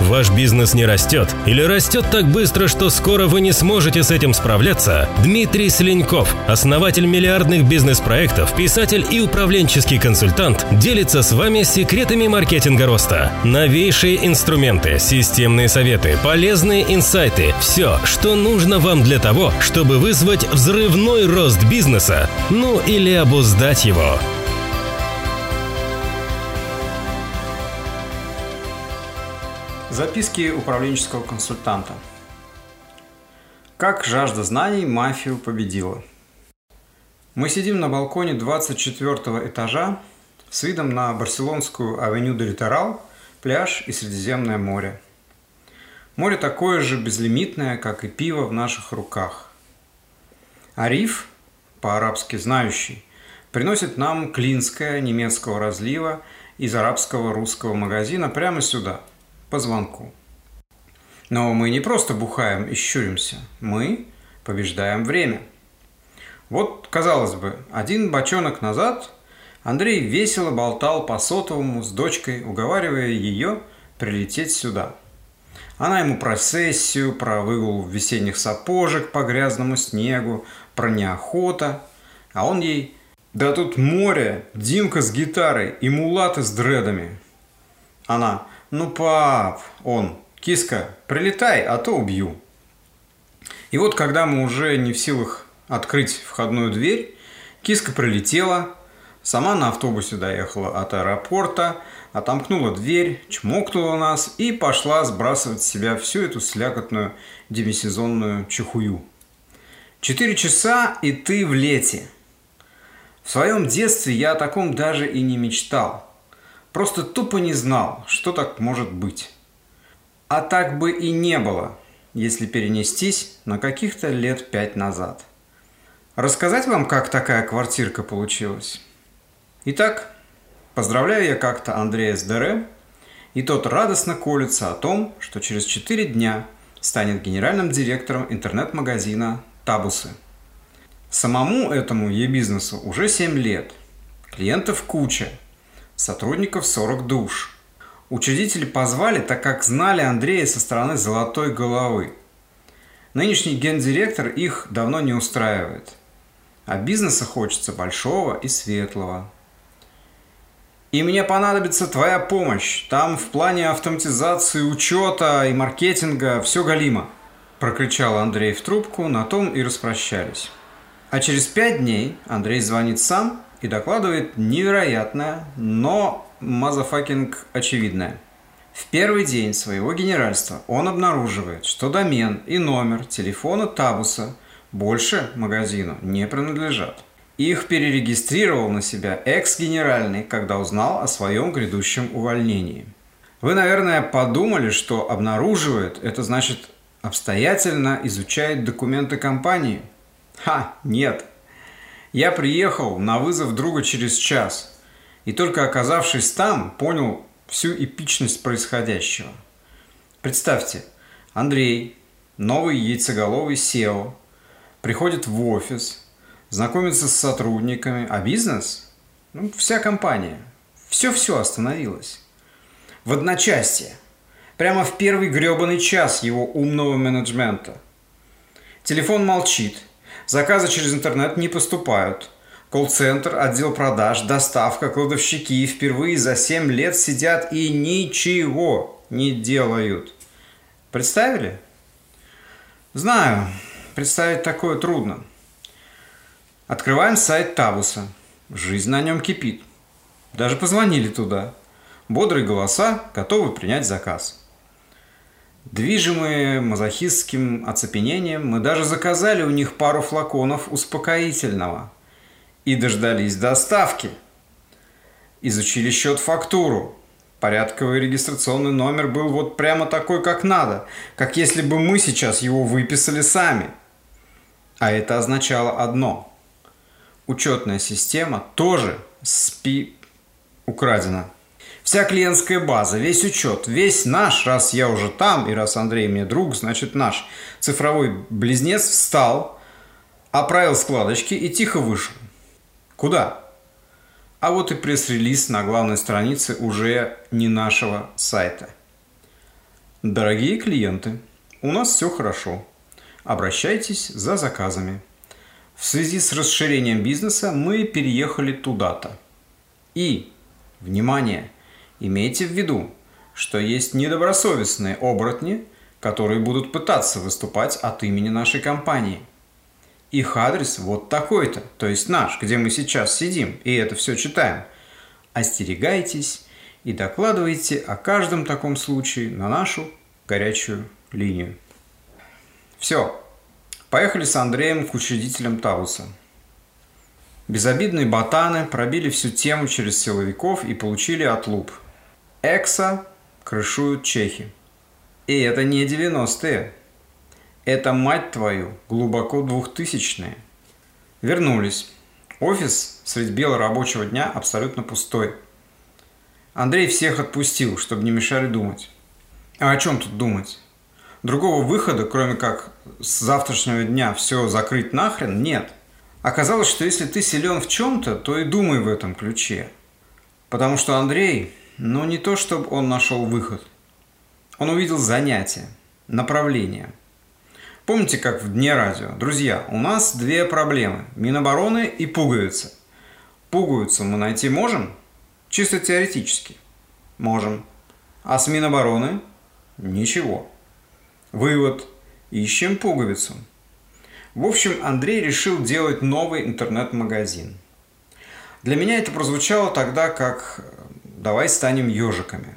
Ваш бизнес не растет или растет так быстро, что скоро вы не сможете с этим справляться? Дмитрий Слиньков, основатель миллиардных бизнес-проектов, писатель и управленческий консультант, делится с вами секретами маркетинга роста. Новейшие инструменты, системные советы, полезные инсайты – все, что нужно вам для того, чтобы вызвать взрывной рост бизнеса, ну или обуздать его. Записки управленческого консультанта. Как жажда знаний мафию победила. Мы сидим на балконе 24 этажа с видом на барселонскую авеню де Литерал, пляж и Средиземное море. Море такое же безлимитное, как и пиво в наших руках. Ариф, по-арабски знающий, приносит нам клинское немецкого разлива из арабского русского магазина прямо сюда – по звонку. Но мы не просто бухаем и щуримся, мы побеждаем время. Вот, казалось бы, один бочонок назад Андрей весело болтал по сотовому с дочкой, уговаривая ее прилететь сюда. Она ему про сессию, про выгул весенних сапожек по грязному снегу, про неохота, а он ей «Да тут море, Димка с гитарой и мулаты с дредами». Она «Ну, пап!» Он «Киска, прилетай, а то убью». И вот, когда мы уже не в силах открыть входную дверь, киска прилетела, сама на автобусе доехала от аэропорта, отомкнула дверь, чмокнула нас и пошла сбрасывать с себя всю эту слякотную демисезонную чехую. Четыре часа, и ты в лете. В своем детстве я о таком даже и не мечтал. Просто тупо не знал, что так может быть. А так бы и не было, если перенестись на каких-то лет пять назад. Рассказать вам, как такая квартирка получилась? Итак, поздравляю я как-то Андрея Сдере, и тот радостно колется о том, что через 4 дня станет генеральным директором интернет-магазина «Табусы». Самому этому e-бизнесу уже 7 лет. Клиентов куча – сотрудников 40 душ. Учредители позвали, так как знали Андрея со стороны золотой головы. Нынешний гендиректор их давно не устраивает. А бизнеса хочется большого и светлого. И мне понадобится твоя помощь. Там в плане автоматизации, учета и маркетинга все галимо. Прокричал Андрей в трубку, на том и распрощались. А через пять дней Андрей звонит сам и докладывает невероятное, но motherfucking очевидное. В первый день своего генеральства он обнаруживает, что домен и номер телефона Табуса больше магазину не принадлежат. Их перерегистрировал на себя экс-генеральный, когда узнал о своем грядущем увольнении. Вы, наверное, подумали, что обнаруживает, это значит обстоятельно изучает документы компании. Ха, нет – я приехал на вызов друга через час, и только оказавшись там, понял всю эпичность происходящего. Представьте, Андрей, новый яйцеголовый SEO, приходит в офис, знакомится с сотрудниками, а бизнес, ну, вся компания, все-все остановилось. В одночасье, прямо в первый гребаный час его умного менеджмента. Телефон молчит – Заказы через интернет не поступают. Колл-центр, отдел продаж, доставка, кладовщики впервые за 7 лет сидят и ничего не делают. Представили? Знаю, представить такое трудно. Открываем сайт Табуса. Жизнь на нем кипит. Даже позвонили туда. Бодрые голоса, готовы принять заказ. Движимые мазохистским оцепенением, мы даже заказали у них пару флаконов успокоительного и дождались доставки. Изучили счет-фактуру. Порядковый регистрационный номер был вот прямо такой, как надо, как если бы мы сейчас его выписали сами. А это означало одно. Учетная система тоже спи украдена. Вся клиентская база, весь учет, весь наш, раз я уже там, и раз Андрей мне друг, значит наш цифровой близнец встал, оправил складочки и тихо вышел. Куда? А вот и пресс-релиз на главной странице уже не нашего сайта. Дорогие клиенты, у нас все хорошо. Обращайтесь за заказами. В связи с расширением бизнеса мы переехали туда-то. И, внимание, имейте в виду, что есть недобросовестные оборотни, которые будут пытаться выступать от имени нашей компании. Их адрес вот такой-то, то есть наш, где мы сейчас сидим и это все читаем. Остерегайтесь и докладывайте о каждом таком случае на нашу горячую линию. Все, поехали с Андреем к учредителям Тауса. Безобидные ботаны пробили всю тему через силовиков и получили отлуп. Экса крышуют чехи. И это не 90-е. Это, мать твою, глубоко двухтысячные. Вернулись. Офис средь белого рабочего дня абсолютно пустой – Андрей всех отпустил, чтобы не мешали думать. А о чем тут думать? Другого выхода, кроме как с завтрашнего дня все закрыть нахрен, нет. Оказалось, что если ты силен в чем-то, то и думай в этом ключе. Потому что Андрей, ну не то, чтобы он нашел выход. Он увидел занятие, направление. Помните, как в Дне радио? Друзья, у нас две проблемы. Минобороны и пуговицы. Пуговицу мы найти можем – Чисто теоретически. Можем. А с Минобороны? Ничего. Вывод. Ищем пуговицу. В общем, Андрей решил делать новый интернет-магазин. Для меня это прозвучало тогда как «давай станем ежиками».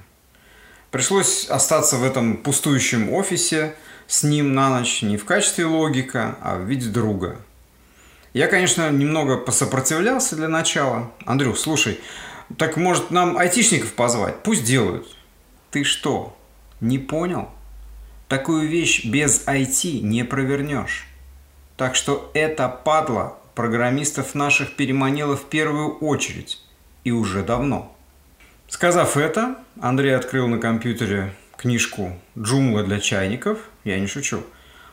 Пришлось остаться в этом пустующем офисе с ним на ночь не в качестве логика, а в виде друга. Я, конечно, немного посопротивлялся для начала. Андрюх, слушай, так может нам айтишников позвать? Пусть делают. Ты что, не понял? Такую вещь без IT не провернешь. Так что это падла программистов наших переманила в первую очередь. И уже давно. Сказав это, Андрей открыл на компьютере книжку «Джумла для чайников». Я не шучу.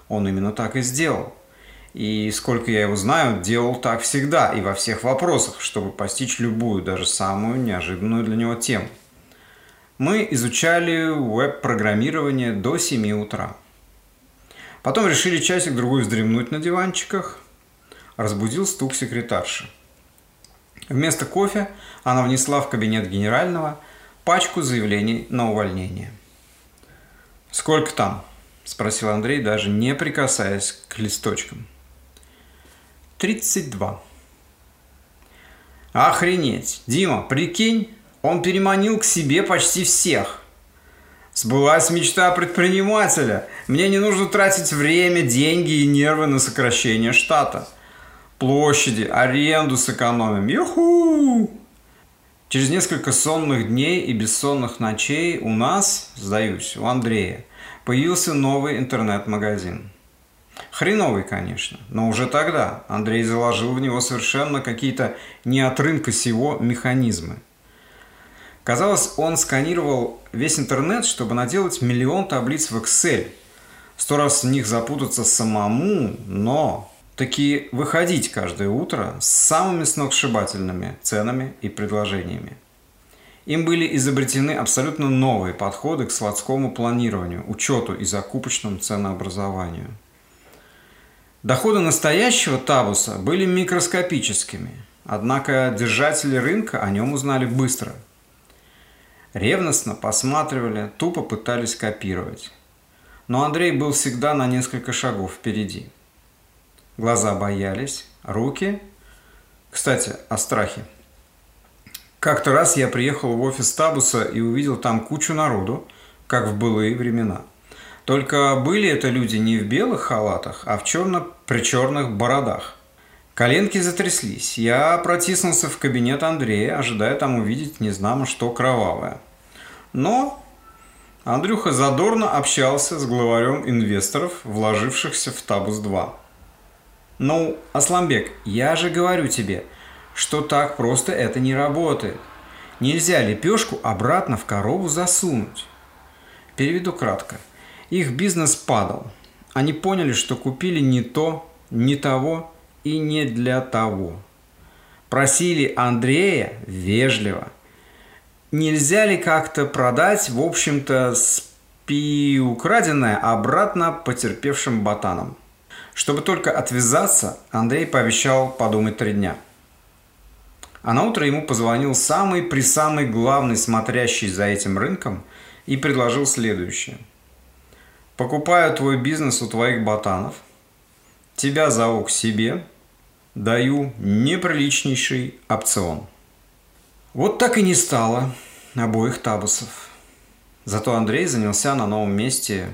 Он именно так и сделал – и сколько я его знаю, делал так всегда и во всех вопросах, чтобы постичь любую, даже самую неожиданную для него тему. Мы изучали веб-программирование до 7 утра. Потом решили часик-другой вздремнуть на диванчиках. Разбудил стук секретарши. Вместо кофе она внесла в кабинет генерального пачку заявлений на увольнение. «Сколько там?» – спросил Андрей, даже не прикасаясь к листочкам – 32. Охренеть. Дима, прикинь, он переманил к себе почти всех. Сбылась мечта предпринимателя. Мне не нужно тратить время, деньги и нервы на сокращение штата. Площади, аренду сэкономим. Юху! Через несколько сонных дней и бессонных ночей у нас, сдаюсь, у Андрея, появился новый интернет-магазин – Хреновый, конечно, но уже тогда Андрей заложил в него совершенно какие-то не от рынка сего механизмы. Казалось, он сканировал весь интернет, чтобы наделать миллион таблиц в Excel. Сто раз в них запутаться самому, но таки выходить каждое утро с самыми сногсшибательными ценами и предложениями. Им были изобретены абсолютно новые подходы к складскому планированию, учету и закупочному ценообразованию – Доходы настоящего Табуса были микроскопическими, однако держатели рынка о нем узнали быстро. Ревностно посматривали, тупо пытались копировать. Но Андрей был всегда на несколько шагов впереди. Глаза боялись, руки... Кстати, о страхе. Как-то раз я приехал в офис Табуса и увидел там кучу народу, как в былые времена – только были это люди не в белых халатах, а в черно-причерных бородах. Коленки затряслись. Я протиснулся в кабинет Андрея, ожидая там увидеть незнамо что кровавое. Но Андрюха задорно общался с главарем инвесторов, вложившихся в Табус-2. «Ну, Асламбек, я же говорю тебе, что так просто это не работает. Нельзя лепешку обратно в корову засунуть». Переведу кратко – их бизнес падал. Они поняли, что купили не то, не того и не для того. Просили Андрея вежливо. Нельзя ли как-то продать, в общем-то, с и украденное обратно потерпевшим ботанам. Чтобы только отвязаться, Андрей пообещал подумать три дня. А на утро ему позвонил самый при самый главный смотрящий за этим рынком и предложил следующее. Покупаю твой бизнес у твоих ботанов, тебя зову к себе, даю неприличнейший опцион. Вот так и не стало обоих табусов. Зато Андрей занялся на новом месте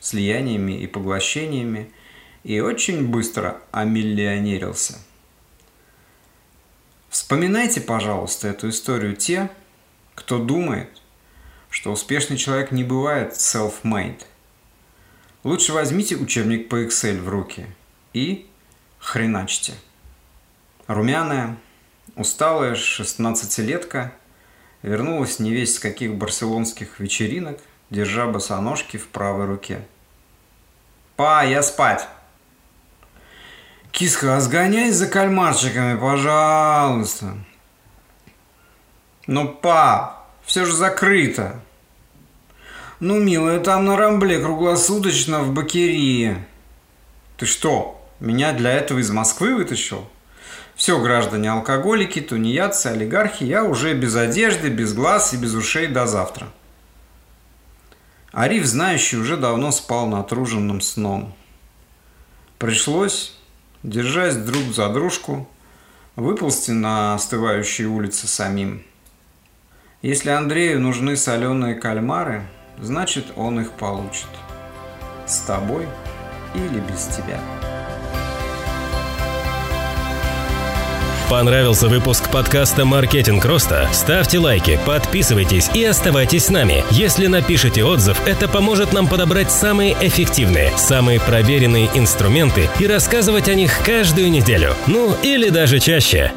слияниями и поглощениями и очень быстро омиллионерился. Вспоминайте, пожалуйста, эту историю те, кто думает, что успешный человек не бывает self-made. Лучше возьмите учебник по Excel в руки и хреначьте. Румяная, усталая 16-летка – вернулась не весь с каких барселонских вечеринок, держа босоножки в правой руке. «Па, я спать!» «Киска, сгоняй за кальмарчиками, пожалуйста!» «Ну, па, все же закрыто!» «Ну, милая, там на Рамбле круглосуточно в Бакерии!» «Ты что, меня для этого из Москвы вытащил?» Все, граждане алкоголики, тунеядцы, олигархи, я уже без одежды, без глаз и без ушей до завтра. Ариф, знающий, уже давно спал натруженным сном. Пришлось, держась друг за дружку, выползти на остывающие улицы самим. Если Андрею нужны соленые кальмары, значит он их получит. С тобой или без тебя. Понравился выпуск подкаста «Маркетинг роста»? Ставьте лайки, подписывайтесь и оставайтесь с нами. Если напишите отзыв, это поможет нам подобрать самые эффективные, самые проверенные инструменты и рассказывать о них каждую неделю. Ну или даже чаще.